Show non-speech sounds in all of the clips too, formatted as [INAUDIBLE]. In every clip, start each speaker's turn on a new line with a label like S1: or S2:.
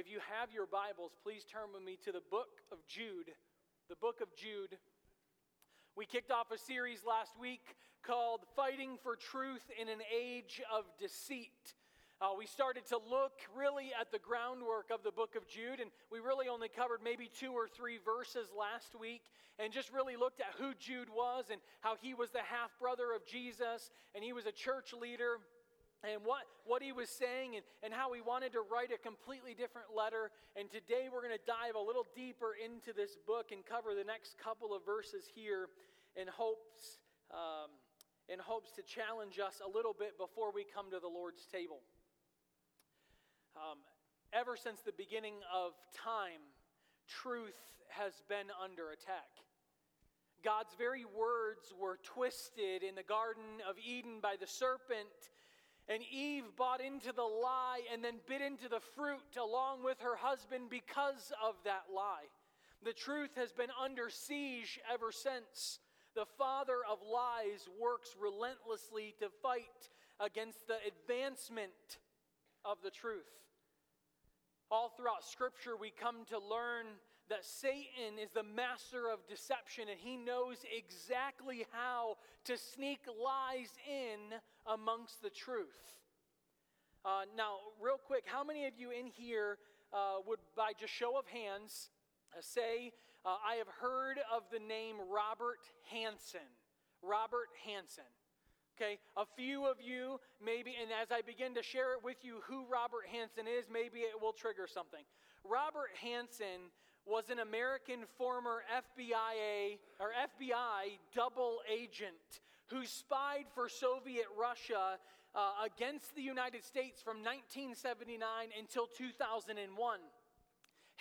S1: if you have your Bibles, please turn with me to the book of Jude. The book of Jude. We kicked off a series last week called Fighting for Truth in an Age of Deceit. Uh, we started to look really at the groundwork of the book of Jude, and we really only covered maybe two or three verses last week, and just really looked at who Jude was and how he was the half brother of Jesus, and he was a church leader and what, what he was saying and, and how he wanted to write a completely different letter. And today we're going to dive a little deeper into this book and cover the next couple of verses here in hopes, um, in hopes to challenge us a little bit before we come to the Lord's table. Um, ever since the beginning of time, truth has been under attack. God's very words were twisted in the Garden of Eden by the serpent, and Eve bought into the lie and then bit into the fruit along with her husband because of that lie. The truth has been under siege ever since. The father of lies works relentlessly to fight against the advancement of the truth. All throughout Scripture, we come to learn that Satan is the master of deception and he knows exactly how to sneak lies in amongst the truth. Uh, now, real quick, how many of you in here uh, would, by just show of hands, uh, say, uh, I have heard of the name Robert Hanssen? Robert Hanssen. Okay, a few of you, maybe, and as I begin to share it with you who Robert Hanssen is, maybe it will trigger something. Robert Hanssen was an American former FBI or FBI double agent who spied for Soviet Russia uh, against the United States from 1979 until 2001.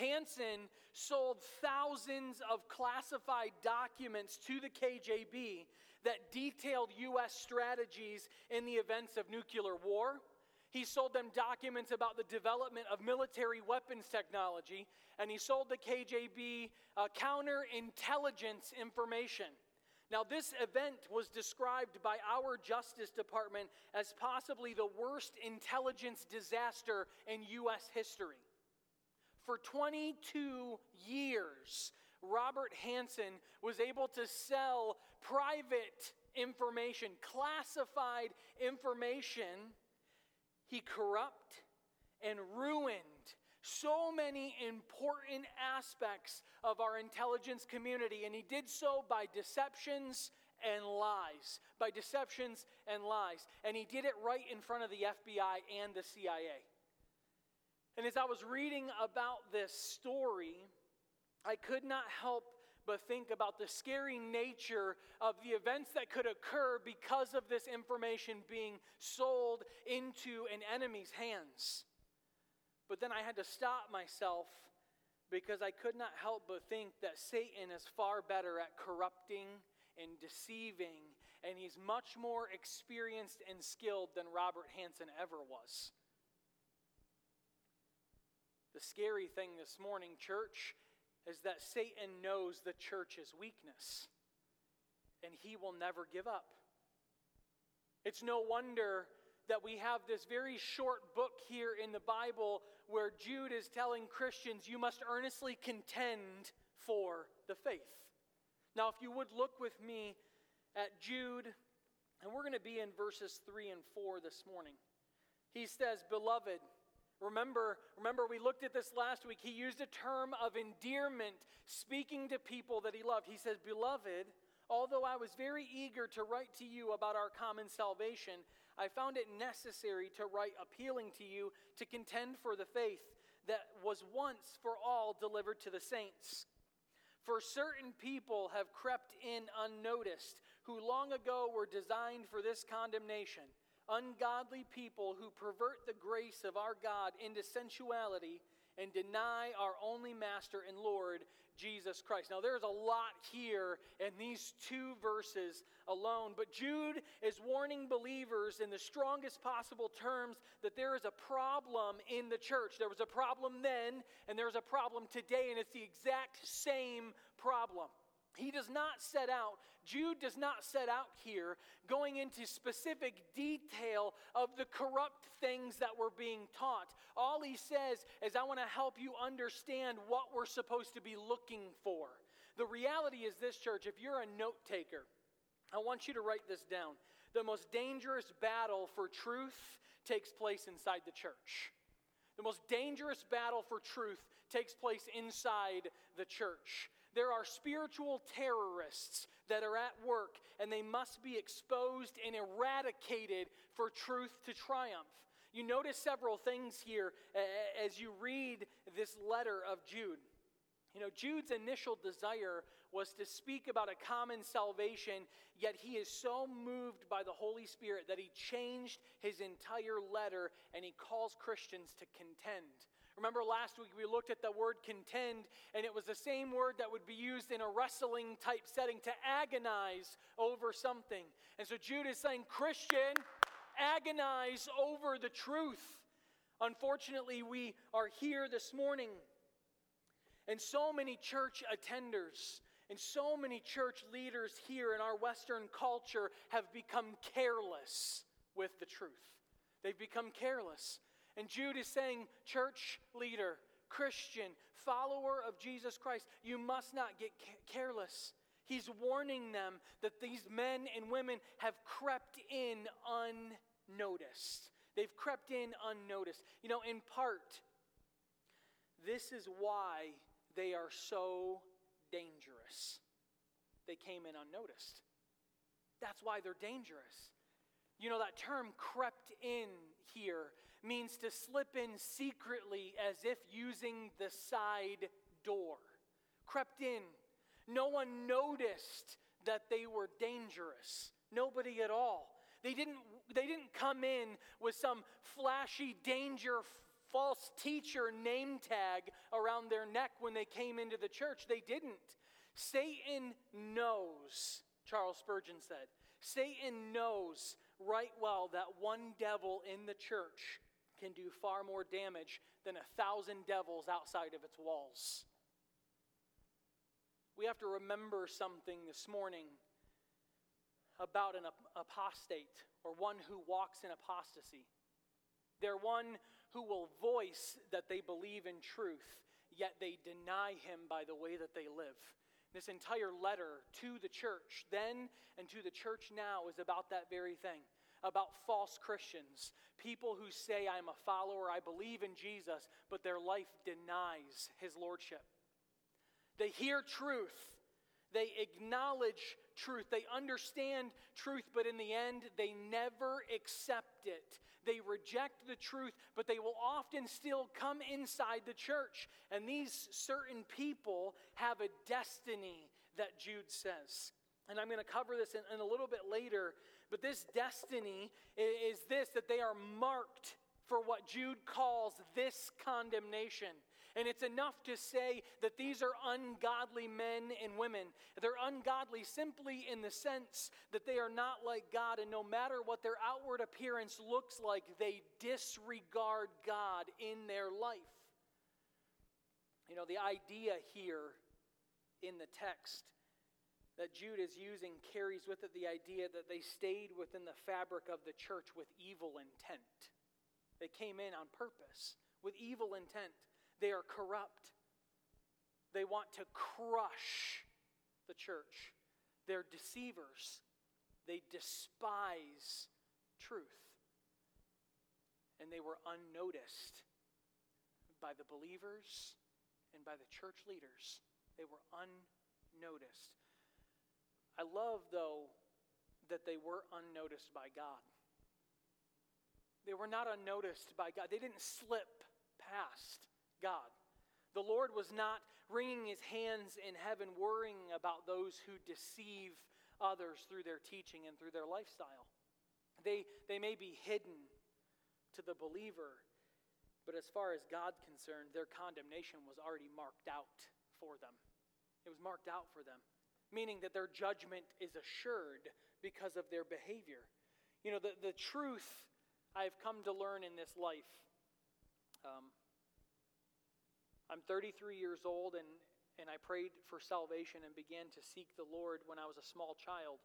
S1: Hanssen sold thousands of classified documents to the KGB that detailed U.S. strategies in the events of nuclear war. He sold them documents about the development of military weapons technology, and he sold the KGB uh, counterintelligence information. Now, this event was described by our Justice Department as possibly the worst intelligence disaster in U.S. history. For 22 years, Robert Hanssen was able to sell private information, classified information. He corrupt and ruined so many important aspects of our intelligence community, and he did so by deceptions and lies. By deceptions and lies. And he did it right in front of the FBI and the CIA. And as I was reading about this story, I could not help but think about the scary nature of the events that could occur because of this information being sold into an enemy's hands. But then I had to stop myself because I could not help but think that Satan is far better at corrupting and deceiving, and he's much more experienced and skilled than Robert Hanssen ever was. The scary thing this morning, church, is that Satan knows the church's weakness, and he will never give up. It's no wonder that we have this very short book here in the Bible where Jude is telling Christians, you must earnestly contend for the faith. Now, if you would look with me at Jude, and we're going to be in verses 3 and 4 this morning. He says, Beloved, Remember, remember, we looked at this last week. He used a term of endearment, speaking to people that he loved. He says, Beloved, although I was very eager to write to you about our common salvation, I found it necessary to write appealing to you to contend for the faith that was once for all delivered to the saints. For certain people have crept in unnoticed, who long ago were designed for this condemnation ungodly people who pervert the grace of our God into sensuality and deny our only master and Lord, Jesus Christ. Now, there's a lot here in these two verses alone, but Jude is warning believers in the strongest possible terms that there is a problem in the church. There was a problem then, and there's a problem today, and it's the exact same problem. He does not set out, Jude does not set out here going into specific detail of the corrupt things that were being taught. All he says is, I want to help you understand what we're supposed to be looking for. The reality is this, church, if you're a note taker, I want you to write this down. The most dangerous battle for truth takes place inside the church. The most dangerous battle for truth takes place inside the church. There are spiritual terrorists that are at work, and they must be exposed and eradicated for truth to triumph. You notice several things here as you read this letter of Jude. You know, Jude's initial desire was to speak about a common salvation, yet he is so moved by the Holy Spirit that he changed his entire letter and he calls Christians to contend. Remember last week we looked at the word contend, and it was the same word that would be used in a wrestling type setting to agonize over something. And so Jude is saying, Christian, agonize over the truth. Unfortunately, we are here this morning, and so many church attenders and so many church leaders here in our Western culture have become careless with the truth. They've become careless. And Jude is saying, church leader, Christian, follower of Jesus Christ, you must not get careless. He's warning them that these men and women have crept in unnoticed. They've crept in unnoticed. You know, in part, this is why they are so dangerous. They came in unnoticed. That's why they're dangerous. You know, that term crept in here means to slip in secretly as if using the side door. Crept in. No one noticed that they were dangerous. Nobody at all. They didn't, they didn't come in with some flashy danger false teacher name tag around their neck when they came into the church. They didn't. Satan knows, Charles Spurgeon said. Satan knows right well that one devil in the church can do far more damage than a thousand devils outside of its walls. We have to remember something this morning about an apostate or one who walks in apostasy. They're one who will voice that they believe in truth, yet they deny him by the way that they live. This entire letter to the church then and to the church now is about that very thing about false Christians, people who say, I'm a follower, I believe in Jesus, but their life denies his lordship. They hear truth, they acknowledge truth, they understand truth, but in the end, they never accept it. They reject the truth, but they will often still come inside the church. And these certain people have a destiny that Jude says. And I'm going to cover this in, in a little bit later but this destiny is this that they are marked for what Jude calls this condemnation. And it's enough to say that these are ungodly men and women. They're ungodly simply in the sense that they are not like God, and no matter what their outward appearance looks like, they disregard God in their life. You know, the idea here in the text that Jude is using carries with it the idea that they stayed within the fabric of the church with evil intent. They came in on purpose with evil intent. They are corrupt. They want to crush the church. They're deceivers. They despise truth. And they were unnoticed by the believers and by the church leaders. They were unnoticed. I love, though, that they were unnoticed by God. They were not unnoticed by God. They didn't slip past God. The Lord was not wringing his hands in heaven, worrying about those who deceive others through their teaching and through their lifestyle. They, they may be hidden to the believer, but as far as God's concerned, their condemnation was already marked out for them. It was marked out for them meaning that their judgment is assured because of their behavior. You know, the, the truth I've come to learn in this life. Um, I'm 33 years old, and, and I prayed for salvation and began to seek the Lord when I was a small child.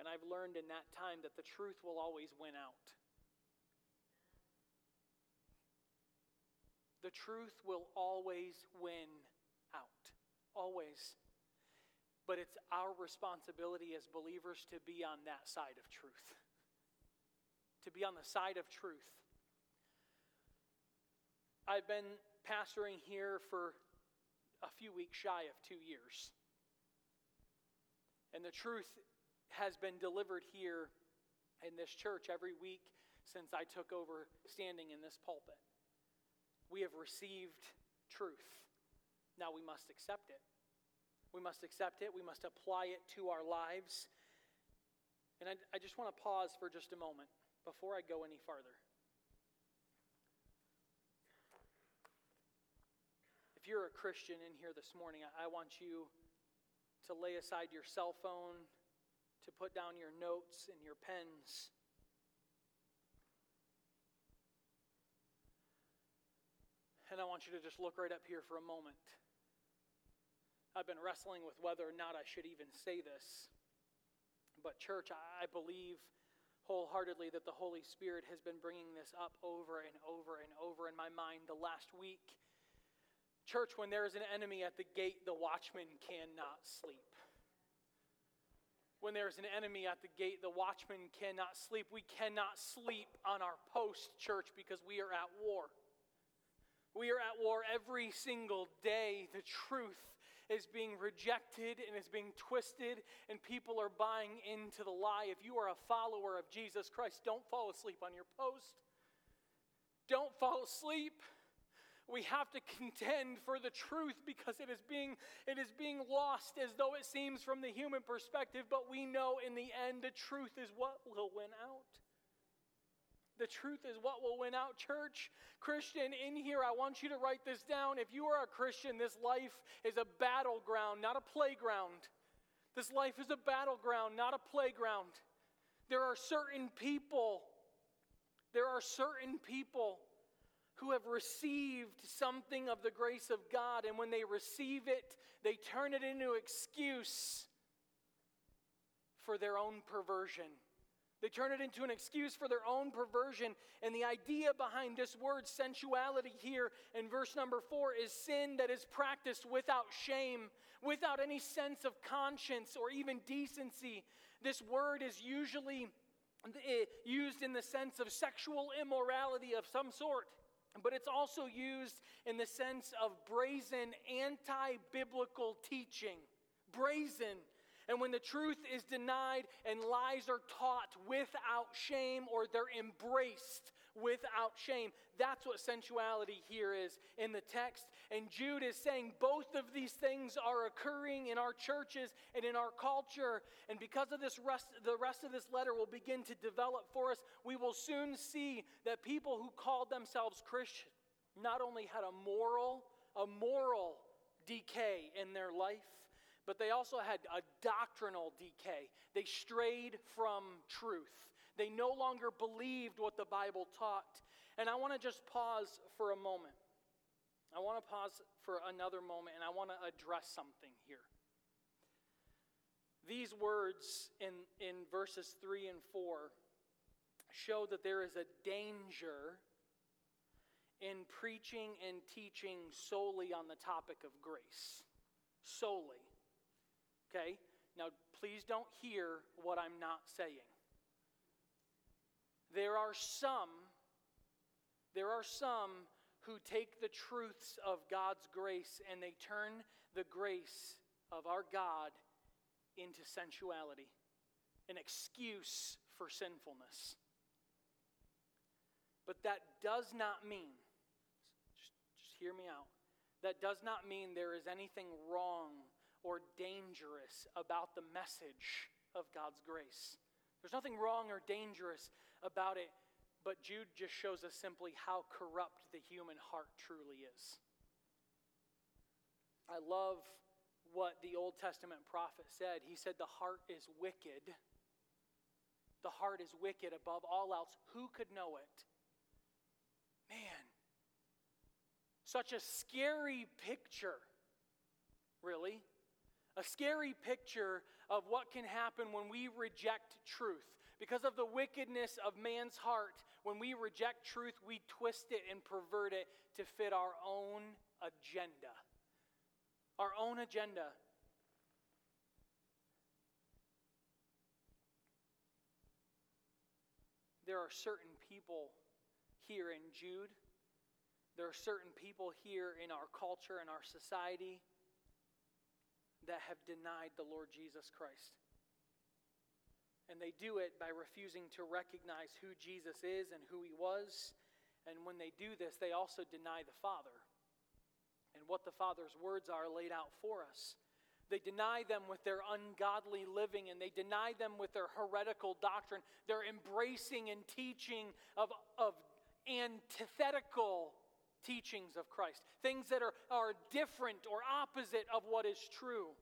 S1: And I've learned in that time that the truth will always win out. The truth will always win out. Always. But it's our responsibility as believers to be on that side of truth, to be on the side of truth. I've been pastoring here for a few weeks shy of two years. And the truth has been delivered here in this church every week since I took over standing in this pulpit. We have received truth. Now we must accept it. We must accept it. We must apply it to our lives. And I, I just want to pause for just a moment before I go any farther. If you're a Christian in here this morning, I want you to lay aside your cell phone, to put down your notes and your pens. And I want you to just look right up here for a moment. I've been wrestling with whether or not I should even say this. But, church, I believe wholeheartedly that the Holy Spirit has been bringing this up over and over and over in my mind the last week. Church, when there is an enemy at the gate, the watchman cannot sleep. When there is an enemy at the gate, the watchman cannot sleep. We cannot sleep on our post, church, because we are at war. We are at war every single day. The truth is being rejected and is being twisted, and people are buying into the lie. If you are a follower of Jesus Christ, don't fall asleep on your post. Don't fall asleep we have to contend for the truth because it is being it is being lost as though it seems from the human perspective but we know in the end the truth is what will win out the truth is what will win out. Church christian in here i want you to write this down. If you are a christian this life is a battleground not a playground. This life is a battleground not a playground. There are certain people there are certain people who have received something of the grace of God, and when they receive it, they turn it into excuse for their own perversion. They turn it into an excuse for their own perversion. And the idea behind this word sensuality here in verse number four is sin that is practiced without shame, without any sense of conscience or even decency. This word is usually eh, used in the sense of sexual immorality of some sort but it's also used in the sense of brazen anti biblical teaching. Brazen. And when the truth is denied and lies are taught without shame or they're embraced without shame, that's what sensuality here is in the text. And Jude is saying both of these things are occurring in our churches and in our culture. And because of this rest, the rest of this letter will begin to develop for us, we will soon see that people who called themselves Christian not only had a moral, a moral decay in their life, but they also had a doctrinal decay. They strayed from truth. They no longer believed what the Bible taught. And I want to just pause for a moment. I want to pause for another moment and I want to address something here. These words in, in verses 3 and 4 show that there is a danger in preaching and teaching solely on the topic of grace. Solely. Okay? Now, please don't hear what I'm not saying. There are some, there are some who take the truths of God's grace and they turn the grace of our God into sensuality, an excuse for sinfulness. But that does not mean, just, just hear me out, that does not mean there is anything wrong or dangerous about the message of God's grace. There's nothing wrong or dangerous about it but Jude just shows us simply how corrupt the human heart truly is. I love what the Old Testament prophet said. He said, The heart is wicked. The heart is wicked above all else. Who could know it? Man, such a scary picture really. A scary picture of what can happen when we reject truth. Because of the wickedness of man's heart, when we reject truth, we twist it and pervert it to fit our own agenda. Our own agenda. There are certain people here in Jude, there are certain people here in our culture and our society that have denied the Lord Jesus Christ. And they do it by refusing to recognize who Jesus is and who he was. And when they do this, they also deny the Father and what the Father's words are laid out for us. They deny them with their ungodly living and they deny them with their heretical doctrine. They're embracing and teaching of, of antithetical teachings of Christ, things that are, are different or opposite of what is true.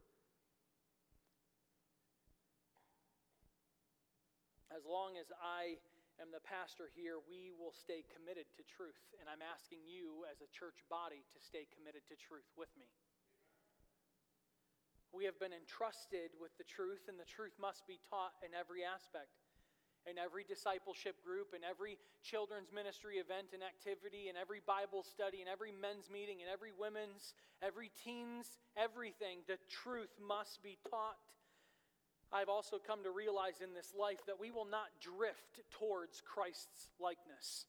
S1: As long as I am the pastor here, we will stay committed to truth. And I'm asking you, as a church body, to stay committed to truth with me. We have been entrusted with the truth, and the truth must be taught in every aspect. In every discipleship group, in every children's ministry event and activity, in every Bible study, in every men's meeting, in every women's, every teens, everything, the truth must be taught I've also come to realize in this life that we will not drift towards Christ's likeness.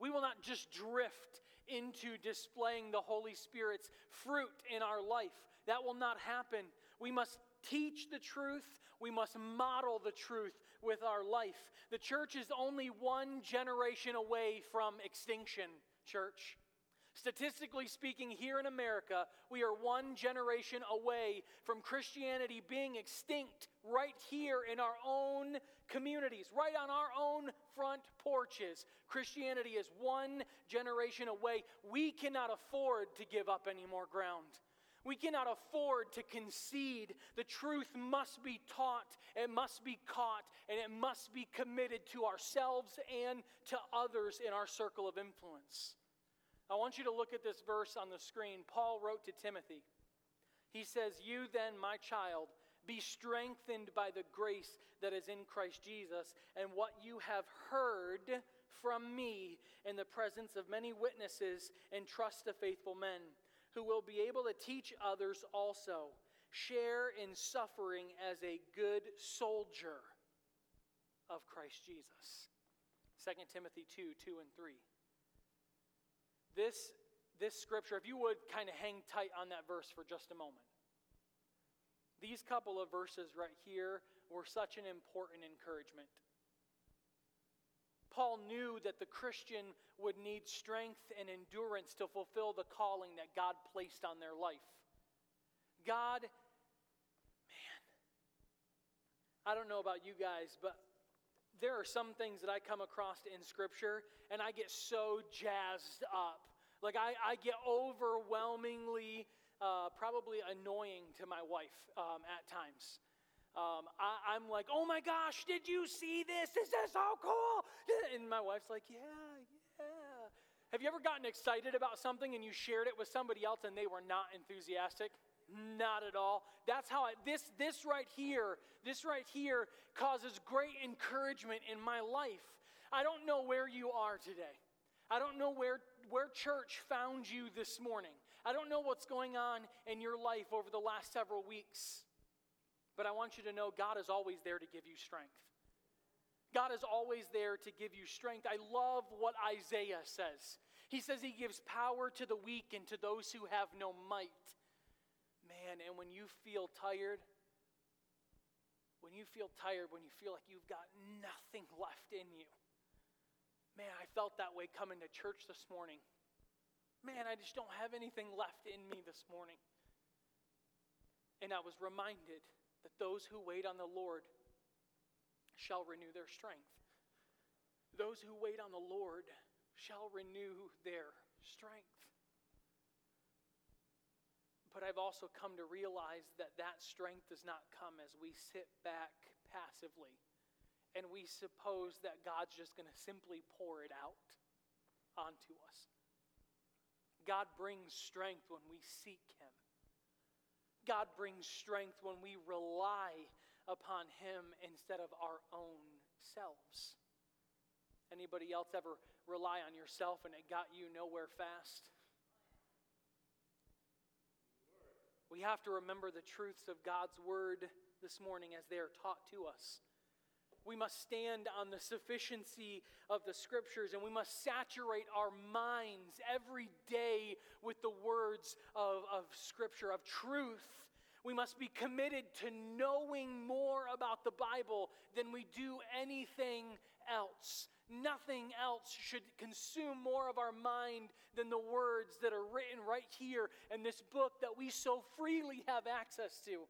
S1: We will not just drift into displaying the Holy Spirit's fruit in our life. That will not happen. We must teach the truth, we must model the truth with our life. The church is only one generation away from extinction, church. Statistically speaking, here in America, we are one generation away from Christianity being extinct right here in our own communities, right on our own front porches. Christianity is one generation away. We cannot afford to give up any more ground. We cannot afford to concede. The truth must be taught, it must be caught, and it must be committed to ourselves and to others in our circle of influence. I want you to look at this verse on the screen. Paul wrote to Timothy. He says, You then, my child, be strengthened by the grace that is in Christ Jesus, and what you have heard from me in the presence of many witnesses, entrust to faithful men who will be able to teach others also. Share in suffering as a good soldier of Christ Jesus. 2 Timothy 2 2 and 3. This, this scripture, if you would kind of hang tight on that verse for just a moment. These couple of verses right here were such an important encouragement. Paul knew that the Christian would need strength and endurance to fulfill the calling that God placed on their life. God, man, I don't know about you guys, but there are some things that I come across in Scripture and I get so jazzed up. Like, I, I get overwhelmingly, uh, probably annoying to my wife um, at times. Um, I, am like, oh my gosh, did you see this? This is so cool. [LAUGHS] And my wife's like, yeah, yeah. Have you ever gotten excited about something and you shared it with somebody else and they were not enthusiastic? Not at all. That's how I, this, this right here, this right here causes great encouragement in my life. I don't know where you are today. I don't know where, where church found you this morning. I don't know what's going on in your life over the last several weeks. But I want you to know God is always there to give you strength. God is always there to give you strength. I love what Isaiah says. He says he gives power to the weak and to those who have no might. Man, and when you feel tired, when you feel tired, when you feel like you've got nothing left in you, man, I felt that way coming to church this morning. Man, I just don't have anything left in me this morning. And I was reminded that those who wait on the Lord shall renew their strength. Those who wait on the Lord shall renew their strength. But I've also come to realize that that strength does not come as we sit back passively and we suppose that God's just going to simply pour it out onto us. God brings strength when we seek Him. God brings strength when we rely upon Him instead of our own selves. Anybody else ever rely on yourself and it got you nowhere fast? We have to remember the truths of God's word this morning as they are taught to us. We must stand on the sufficiency of the scriptures and we must saturate our minds every day with the words of, of scripture, of truth. We must be committed to knowing more about the Bible than we do anything else. Nothing else should consume more of our mind than the words that are written right here in this book that we so freely have access to.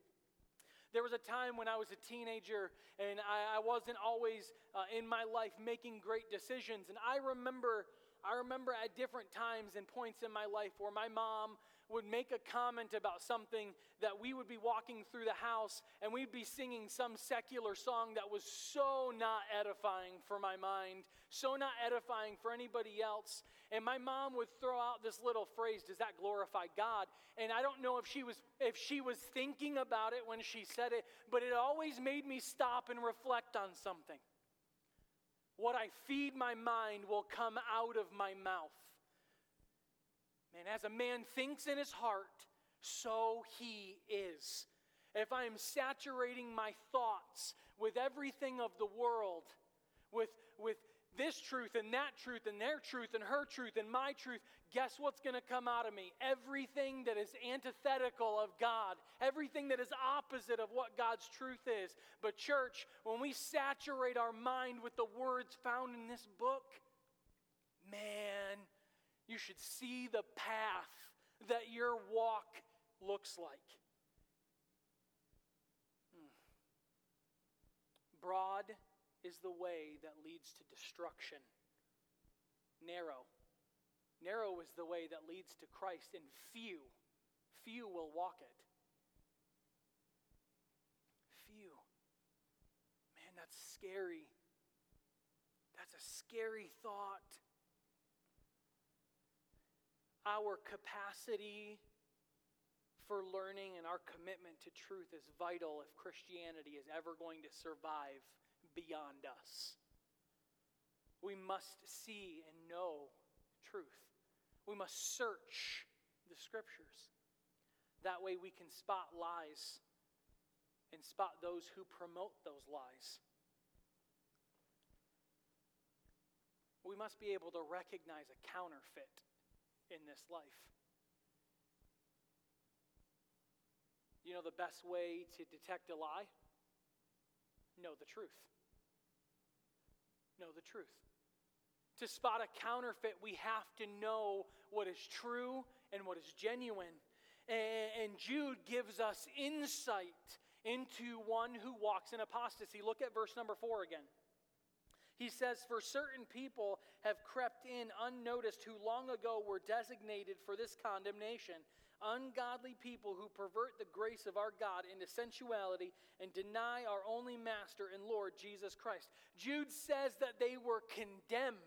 S1: There was a time when I was a teenager and I, I wasn't always uh, in my life making great decisions. And I remember, I remember at different times and points in my life where my mom would make a comment about something that we would be walking through the house and we'd be singing some secular song that was so not edifying for my mind, so not edifying for anybody else. And my mom would throw out this little phrase, does that glorify God? And I don't know if she was if she was thinking about it when she said it, but it always made me stop and reflect on something. What I feed my mind will come out of my mouth. Man, as a man thinks in his heart, so he is. If I am saturating my thoughts with everything of the world, with, with this truth and that truth and their truth and her truth and my truth, guess what's going to come out of me? Everything that is antithetical of God, everything that is opposite of what God's truth is. But, church, when we saturate our mind with the words found in this book, man, you should see the path that your walk looks like. Hmm. Broad is the way that leads to destruction. Narrow. Narrow is the way that leads to Christ, and few, few will walk it. Few. Man, that's scary. That's a scary thought our capacity for learning and our commitment to truth is vital if Christianity is ever going to survive beyond us. We must see and know truth. We must search the scriptures. That way we can spot lies and spot those who promote those lies. We must be able to recognize a counterfeit in this life. You know the best way to detect a lie? Know the truth. Know the truth. To spot a counterfeit, we have to know what is true and what is genuine. And Jude gives us insight into one who walks in apostasy. Look at verse number four again. He says, For certain people have crept in unnoticed who long ago were designated for this condemnation. Ungodly people who pervert the grace of our God into sensuality and deny our only Master and Lord Jesus Christ. Jude says that they were condemned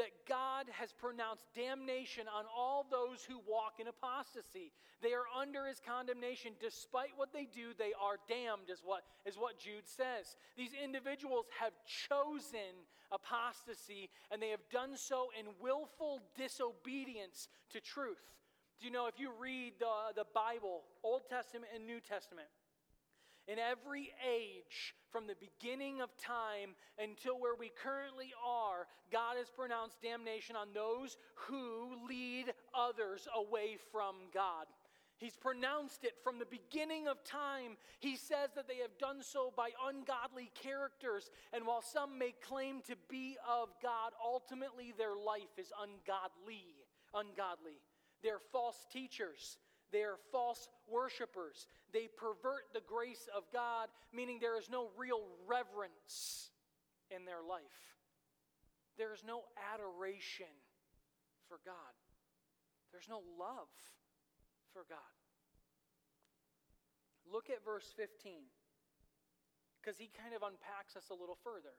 S1: that God has pronounced damnation on all those who walk in apostasy. They are under his condemnation. Despite what they do, they are damned, is what, is what Jude says. These individuals have chosen apostasy, and they have done so in willful disobedience to truth. Do you know if you read the, the Bible, Old Testament and New Testament, in every age, from the beginning of time until where we currently are, God has pronounced damnation on those who lead others away from God. He's pronounced it from the beginning of time. He says that they have done so by ungodly characters. And while some may claim to be of God, ultimately their life is ungodly. Ungodly. They're false teachers. They are false worshipers. They pervert the grace of God, meaning there is no real reverence in their life. There is no adoration for God. There's no love for God. Look at verse 15, because he kind of unpacks us a little further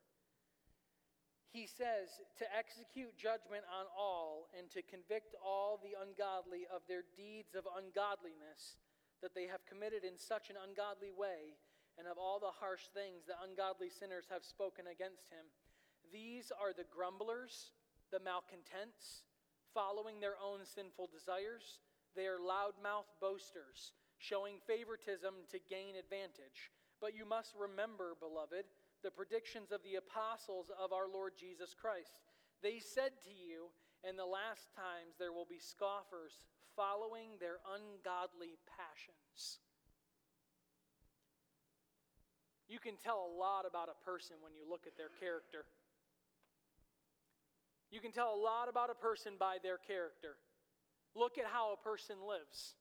S1: he says to execute judgment on all and to convict all the ungodly of their deeds of ungodliness, that they have committed in such an ungodly way, and of all the harsh things that ungodly sinners have spoken against him. These are the grumblers, the malcontents, following their own sinful desires. They are loudmouth boasters, showing favoritism to gain advantage. But you must remember, beloved, the predictions of the apostles of our Lord Jesus Christ. They said to you, In the last times there will be scoffers following their ungodly passions. You can tell a lot about a person when you look at their character. You can tell a lot about a person by their character. Look at how a person lives.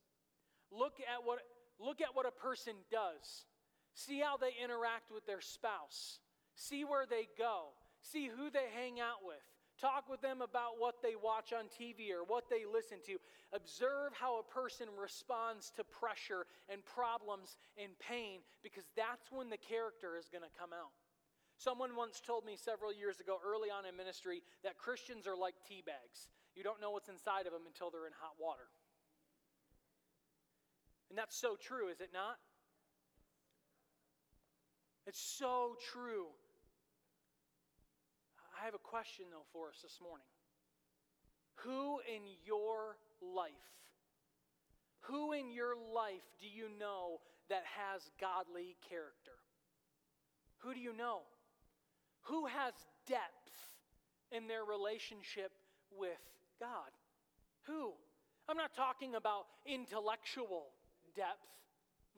S1: Look at what, look at what a person does. See how they interact with their spouse. See where they go. See who they hang out with. Talk with them about what they watch on TV or what they listen to. Observe how a person responds to pressure and problems and pain because that's when the character is going to come out. Someone once told me several years ago, early on in ministry, that Christians are like tea bags. You don't know what's inside of them until they're in hot water. And that's so true, is it not? It's so true. I have a question, though, for us this morning. Who in your life, who in your life do you know that has godly character? Who do you know? Who has depth in their relationship with God? Who? I'm not talking about intellectual depth,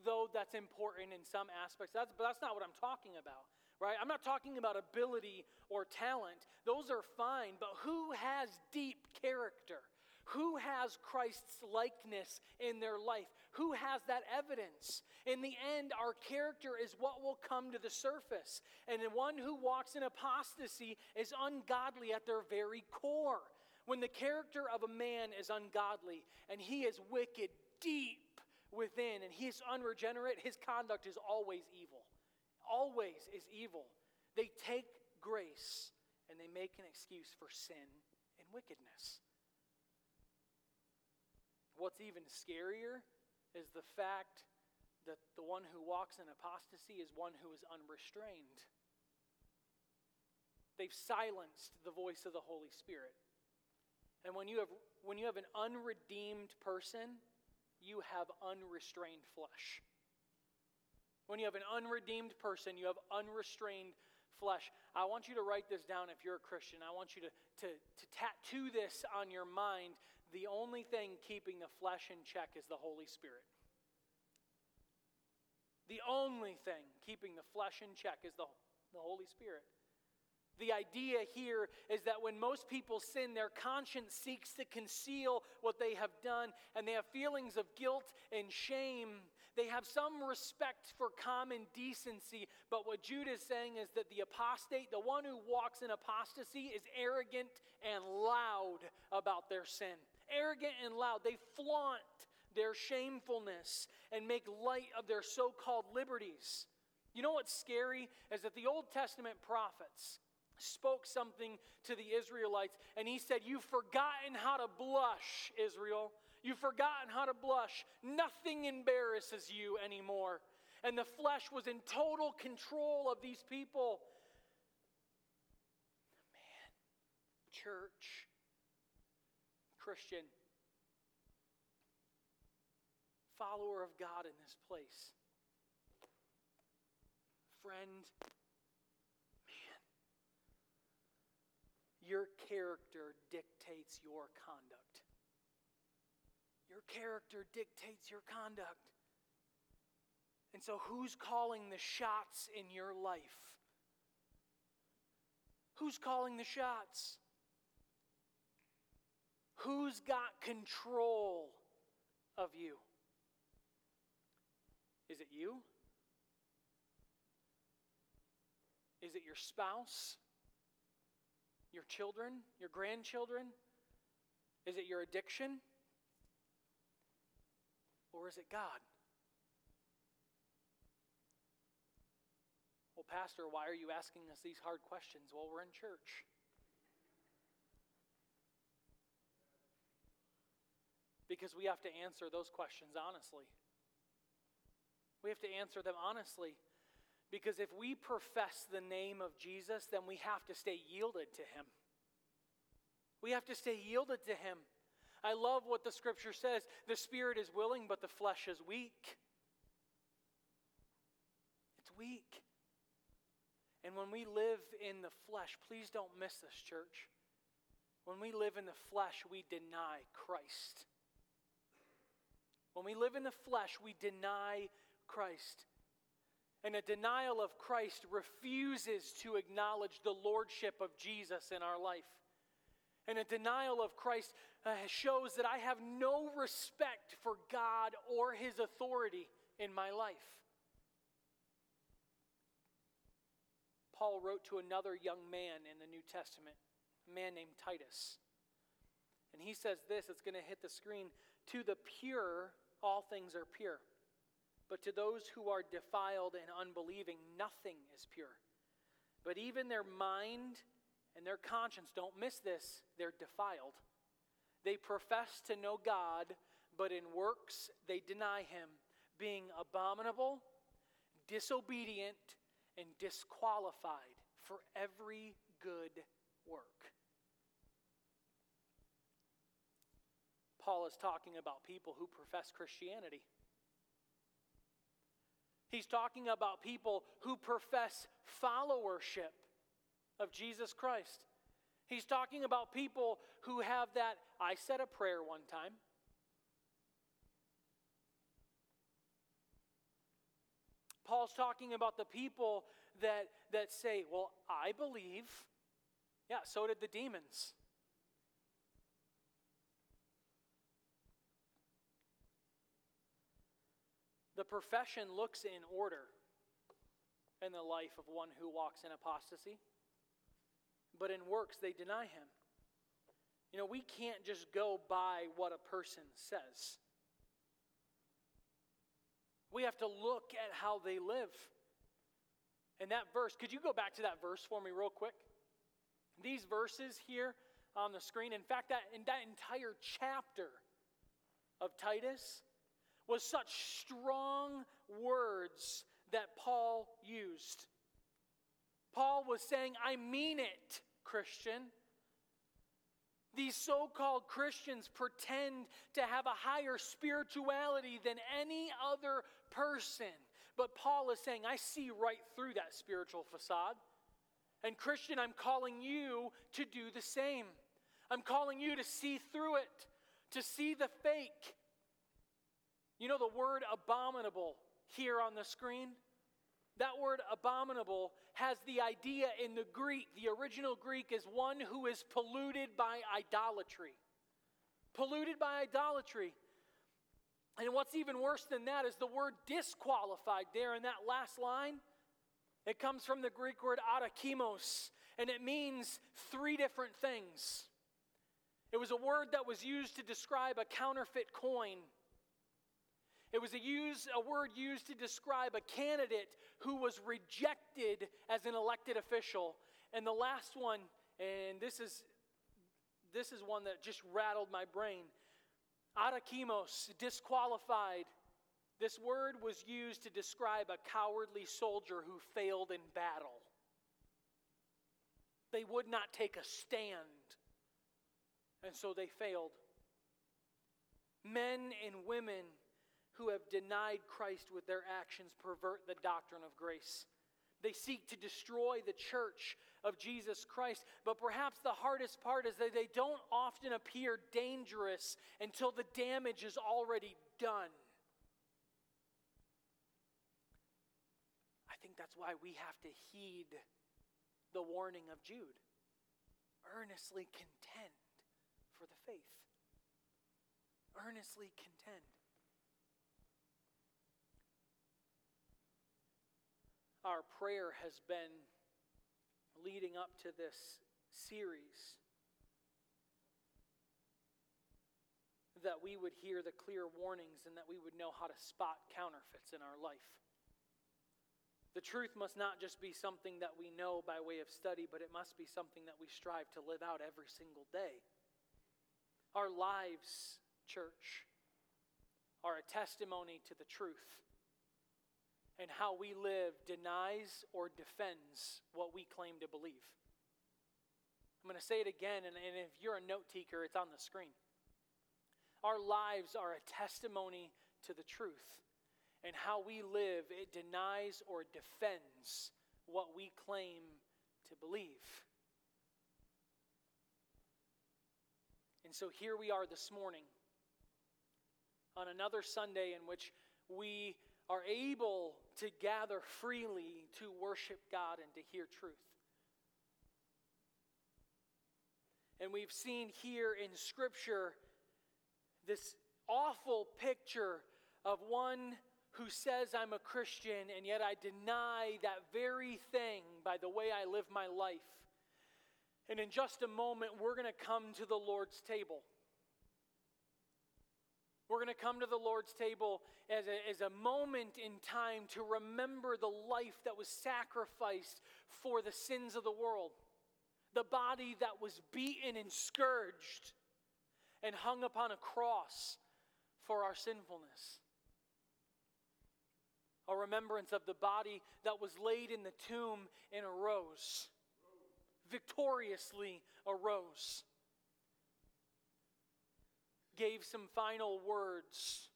S1: though that's important in some aspects. That's, but that's not what I'm talking about right? I'm not talking about ability or talent. Those are fine, but who has deep character? Who has Christ's likeness in their life? Who has that evidence? In the end, our character is what will come to the surface. And the one who walks in apostasy is ungodly at their very core. When the character of a man is ungodly and he is wicked deep within and he is unregenerate, his conduct is always evil always is evil. They take grace and they make an excuse for sin and wickedness. What's even scarier is the fact that the one who walks in apostasy is one who is unrestrained. They've silenced the voice of the Holy Spirit. And when you have, when you have an unredeemed person, you have unrestrained flesh. When you have an unredeemed person, you have unrestrained flesh. I want you to write this down if you're a Christian. I want you to, to, to tattoo this on your mind. The only thing keeping the flesh in check is the Holy Spirit. The only thing keeping the flesh in check is the, the Holy Spirit. The idea here is that when most people sin, their conscience seeks to conceal what they have done, and they have feelings of guilt and shame they have some respect for common decency, but what Jude is saying is that the apostate, the one who walks in apostasy, is arrogant and loud about their sin. Arrogant and loud. They flaunt their shamefulness and make light of their so called liberties. You know what's scary is that the Old Testament prophets spoke something to the Israelites, and he said, You've forgotten how to blush, Israel. You've forgotten how to blush. Nothing embarrasses you anymore. And the flesh was in total control of these people. Man, church, Christian, follower of God in this place, friend, your character dictates your conduct. Your character dictates your conduct. And so, who's calling the shots in your life? Who's calling the shots? Who's got control of you? Is it you? Is it your spouse? Your children? Your grandchildren? Is it your addiction? Or is it God? Well, Pastor, why are you asking us these hard questions while we're in church? Because we have to answer those questions honestly. We have to answer them honestly. Because if we profess the name of Jesus, then we have to stay yielded to him. We have to stay yielded to him. I love what the scripture says the spirit is willing, but the flesh is weak. It's weak. And when we live in the flesh, please don't miss this, church. When we live in the flesh, we deny Christ. When we live in the flesh, we deny Christ. And a denial of Christ refuses to acknowledge the lordship of Jesus in our life. And a denial of Christ uh, shows that I have no respect for God or his authority in my life. Paul wrote to another young man in the New Testament, a man named Titus. And he says this, it's going to hit the screen To the pure, all things are pure. But to those who are defiled and unbelieving, nothing is pure. But even their mind and their conscience, don't miss this, they're defiled. They profess to know God, but in works they deny Him, being abominable, disobedient, and disqualified for every good work. Paul is talking about people who profess Christianity. He's talking about people who profess followership of Jesus Christ. He's talking about people who have that. I said a prayer one time. Paul's talking about the people that, that say, Well, I believe. Yeah, so did the demons. The profession looks in order in the life of one who walks in apostasy, but in works they deny him. You know, we can't just go by what a person says. We have to look at how they live. And that verse, could you go back to that verse for me real quick? These verses here on the screen, in fact, that in that entire chapter of Titus was such strong words that Paul used. Paul was saying, I mean it, Christian. These so called Christians pretend to have a higher spirituality than any other person. But Paul is saying, I see right through that spiritual facade. And Christian, I'm calling you to do the same. I'm calling you to see through it, to see the fake. You know the word abominable here on the screen? That word abominable has the idea in the Greek, the original Greek is one who is polluted by idolatry. Polluted by idolatry. And what's even worse than that is the word disqualified there in that last line. It comes from the Greek word adokimos, and it means three different things. It was a word that was used to describe a counterfeit coin. It was a, use, a word used to describe a candidate who was rejected as an elected official. And the last one, and this is, this is one that just rattled my brain Adokimos, disqualified. This word was used to describe a cowardly soldier who failed in battle. They would not take a stand, and so they failed. Men and women who have denied Christ with their actions pervert the doctrine of grace. They seek to destroy the church of Jesus Christ. But perhaps the hardest part is that they don't often appear dangerous until the damage is already done. I think that's why we have to heed the warning of Jude earnestly contend for the faith. Earnestly contend. Our prayer has been leading up to this series that we would hear the clear warnings and that we would know how to spot counterfeits in our life. The truth must not just be something that we know by way of study, but it must be something that we strive to live out every single day. Our lives, church, are a testimony to the truth. And how we live denies or defends what we claim to believe. I'm going to say it again, and, and if you're a note taker, it's on the screen. Our lives are a testimony to the truth, and how we live, it denies or defends what we claim to believe. And so here we are this morning on another Sunday in which we are able to gather freely to worship God and to hear truth. And we've seen here in Scripture this awful picture of one who says, I'm a Christian, and yet I deny that very thing by the way I live my life. And in just a moment, we're going to come to the Lord's table. We're going to come to the Lord's table as a, as a moment in time to remember the life that was sacrificed for the sins of the world, the body that was beaten and scourged and hung upon a cross for our sinfulness. A remembrance of the body that was laid in the tomb and arose, victoriously arose gave some final words,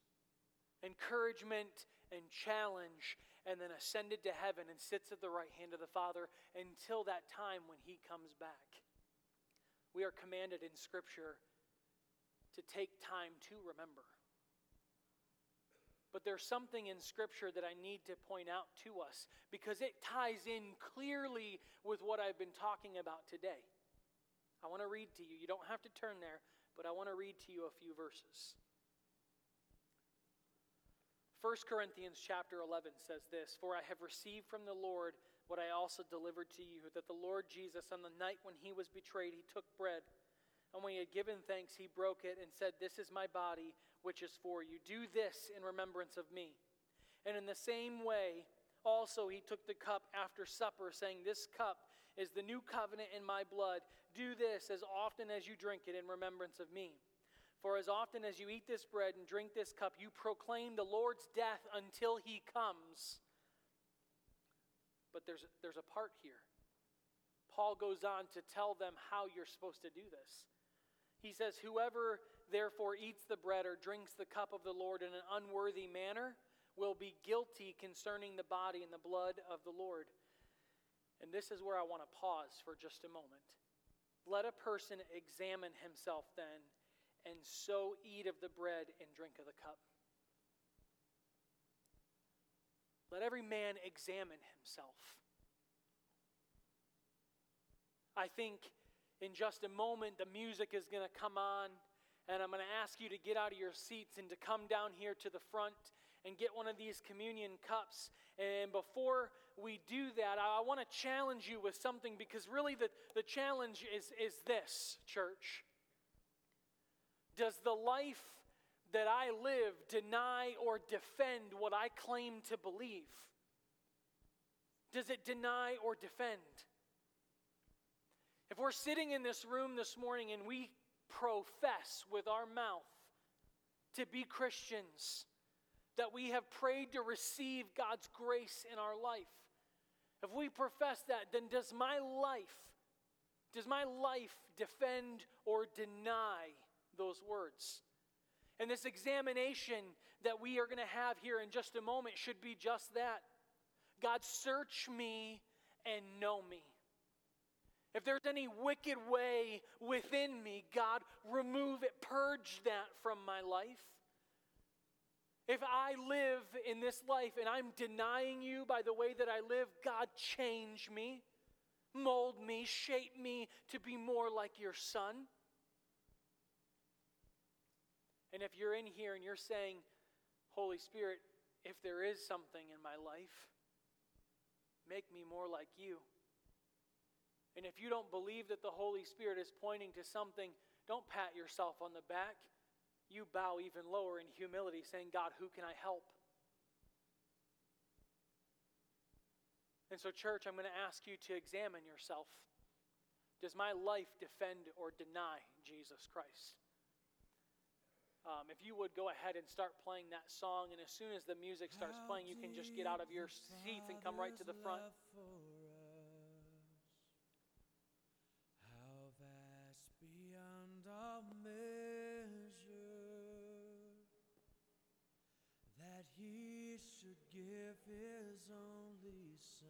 S1: encouragement and challenge, and then ascended to heaven and sits at the right hand of the Father until that time when he comes back. We are commanded in Scripture to take time to remember. But there's something in Scripture that I need to point out to us because it ties in clearly with what I've been talking about today. I want to read to you. You don't have to turn there, but I want to read to you a few verses. 1 Corinthians chapter 11 says this For I have received from the Lord what I also delivered to you, that the Lord Jesus, on the night when he was betrayed, he took bread. And when he had given thanks, he broke it and said, This is my body, which is for you. Do this in remembrance of me. And in the same way, also he took the cup after supper, saying, This cup is the new covenant in my blood. Do this as often as you drink it in remembrance of me. For as often as you eat this bread and drink this cup, you proclaim the Lord's death until he comes. But there's, there's a part here. Paul goes on to tell them how you're supposed to do this. He says, Whoever therefore eats the bread or drinks the cup of the Lord in an unworthy manner will be guilty concerning the body and the blood of the Lord. And this is where I want to pause for just a moment. Let a person examine himself then, and so eat of the bread and drink of the cup. Let every man examine himself. I think in just a moment the music is going to come on, and I'm going to ask you to get out of your seats and to come down here to the front and get one of these communion cups. And before we do that, I, want to challenge you with something because really the, the challenge is, is this, church. Does the life that I live deny or defend what I claim to believe? Does it deny or defend? If we're sitting in this room this morning and we profess with our mouth to be Christians, that we have prayed to receive God's grace in our life, if we profess that, then does my life, does my life defend or deny those words? And this examination that we are going to have here in just a moment should be just that. God, search me and know me. If there's any wicked way within me, God, remove it, purge that from my life. If I live in this life and I'm denying you by the way that I live, God, change me, mold me, shape me to be more like your son. And if you're in here and you're saying, Holy Spirit, if there is something in my life, make me more like you. And if you don't believe that the Holy Spirit is pointing to something, don't pat yourself on the back you bow even lower in humility, saying, God, who can I help? And so, church, I'm going to ask you to examine yourself. Does my life defend or deny Jesus Christ? Um, if you would go ahead and start playing that song, and as soon as the music starts playing, you can just get out of your seats and come right to the front.
S2: He should give his only son.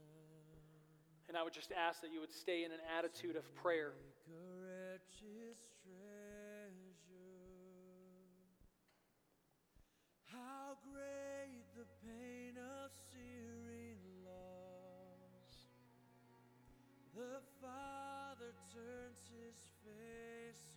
S1: And I would just ask that you would stay in an attitude of prayer.
S2: Make a wretched treasure. How great the pain of searing loss. The Father turns his face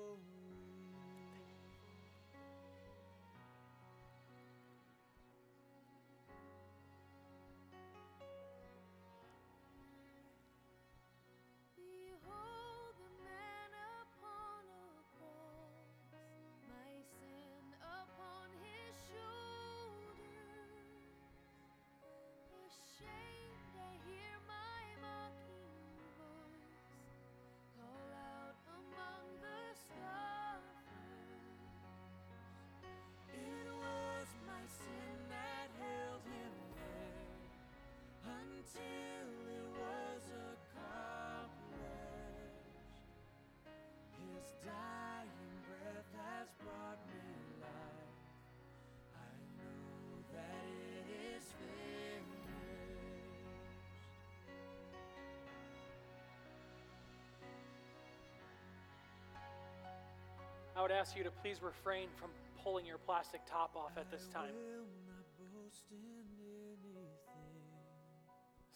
S3: I
S1: would ask you to please refrain from pulling your plastic top off at this time.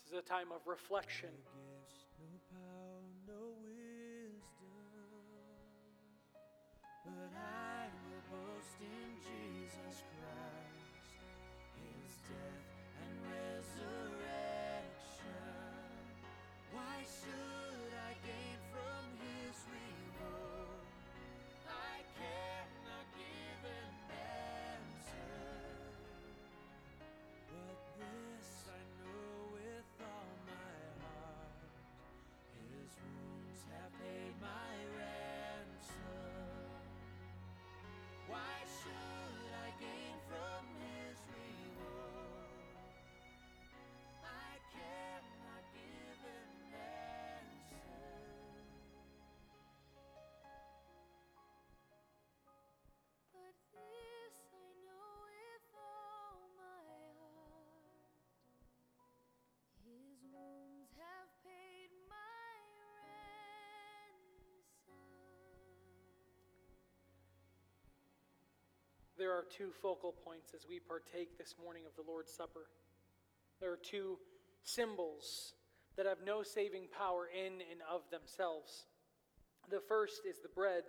S1: This is a time of reflection.
S2: But I will boast in Jesus Christ,
S1: There are two focal points as we partake this morning of the Lord's Supper. There are two symbols that have no saving power in and of themselves. The first is the bread,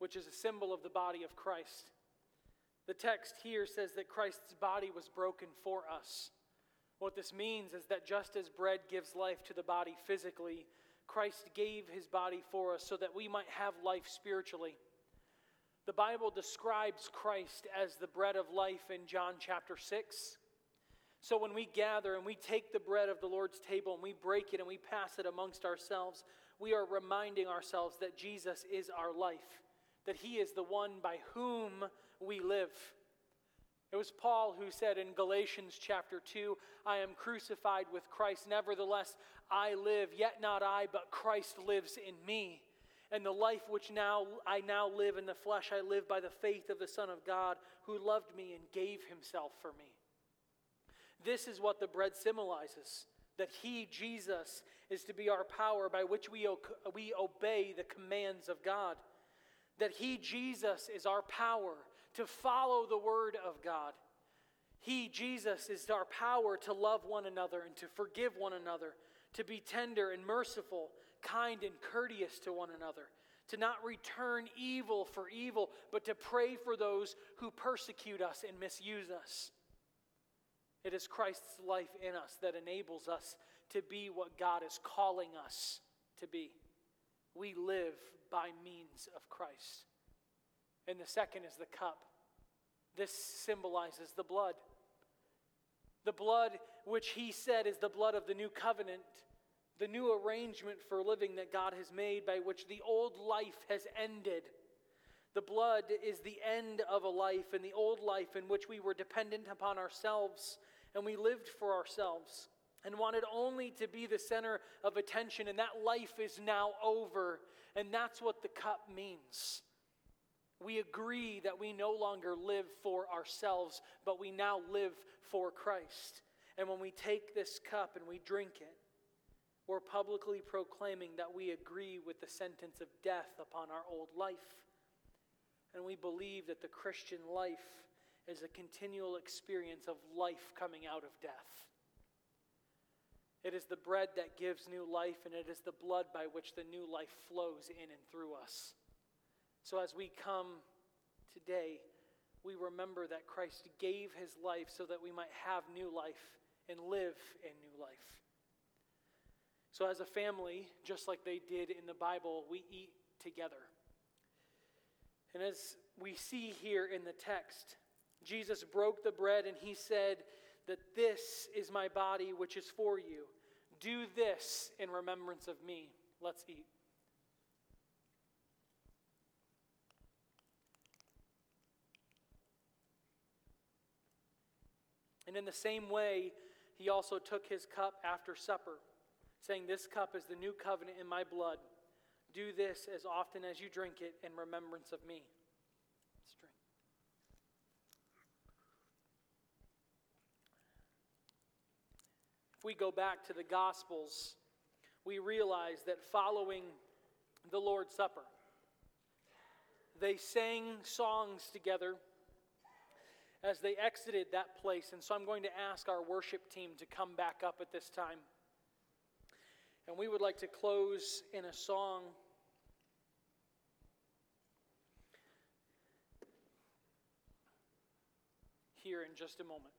S1: which is a symbol of the body of Christ. The text here says that Christ's body was broken for us. What this means is that just as bread gives life to the body physically, Christ gave his body for us so that we might have life spiritually. The Bible describes Christ as the bread of life in John chapter 6. So when we gather and we take the bread of the Lord's table and we break it and we pass it amongst ourselves, we are reminding ourselves that Jesus is our life, that he is the one by whom we live. It was Paul who said in Galatians chapter 2, I am crucified with Christ. Nevertheless, I live, yet not I, but Christ lives in me. And the life which now I now live in the flesh, I live by the faith of the Son of God who loved me and gave himself for me. This is what the bread symbolizes that He, Jesus, is to be our power by which we, we obey the commands of God. That He, Jesus, is our power to follow the Word of God. He, Jesus, is our power to love one another and to forgive one another, to be tender and merciful, kind and courteous to one another, to not return evil for evil, but to pray for those who persecute us and misuse us. It is Christ's life in us that enables us to be what God is calling us to be. We live by means of Christ. And the second is the cup. This symbolizes the blood. The blood, which he said is the blood of the new covenant, the new arrangement for living that God has made by which the old life has ended. The blood is the end of a life, and the old life in which we were dependent upon ourselves and we lived for ourselves and wanted only to be the center of attention, and that life is now over. And that's what the cup means. We agree that we no longer live for ourselves, but we now live for Christ. And when we take this cup and we drink it, we're publicly proclaiming that we agree with the sentence of death upon our old life. And we believe that the Christian life is a continual experience of life coming out of death. It is the bread that gives new life, and it is the blood by which the new life flows in and through us. So as we come today, we remember that Christ gave his life so that we might have new life and live in new life. So, as a family, just like they did in the Bible, we eat together. And as we see here in the text, Jesus broke the bread and he said that this is my body, which is for you. Do this in remembrance of me. Let's eat. And in the same way, he also took his cup after supper, saying, This cup is the new covenant in my blood. Do this as often as you drink it in remembrance of me. Let's drink. If we go back to the Gospels, we realize that following the Lord's Supper, they sang songs together as they exited that place. And so I'm going to ask our worship team to come back up at this time. And we would like to close in a song. Here in just a moment.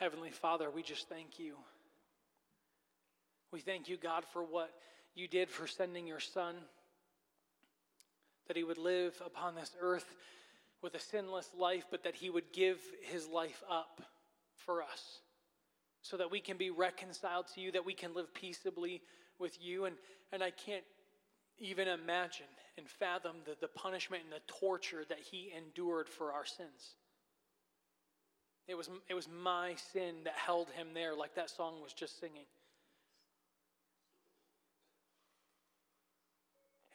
S1: Heavenly Father, we just thank you. We thank you, God, for what you did for sending your Son, that he would live upon this earth with a sinless life, but that he would give his life up for us so that we can be reconciled to you, that we can live peaceably with you. And, and I can't even imagine and fathom the, the punishment and the torture that he endured for our sins. It was, it was my sin that held him there, like that song was just singing.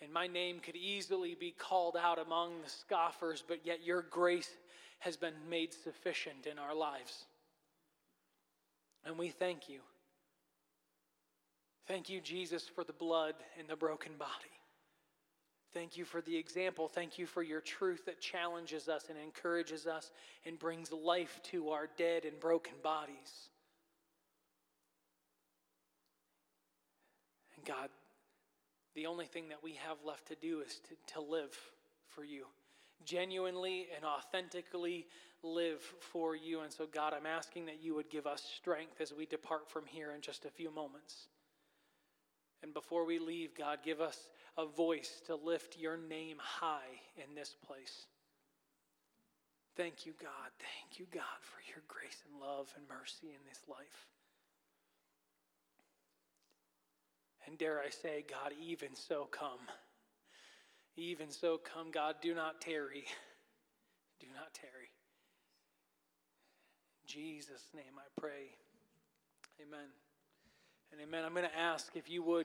S1: And my name could easily be called out among the scoffers, but yet your grace has been made sufficient in our lives. And we thank you. Thank you, Jesus, for the blood and the broken body. Thank you for the example. Thank you for your truth that challenges us and encourages us and brings life to our dead and broken bodies. And God, the only thing that we have left to do is to, to live for you. Genuinely and authentically live for you. And so, God, I'm asking that you would give us strength as we depart from here in just a few moments. And before we leave, God, give us a voice to lift your name high in this place. Thank you, God. Thank you, God, for your grace and love and mercy in this life. And dare I say, God, even so come. Even so come, God, do not tarry. [LAUGHS] Do not tarry. In Jesus' name I pray. Amen. And amen. I'm going to ask if you would.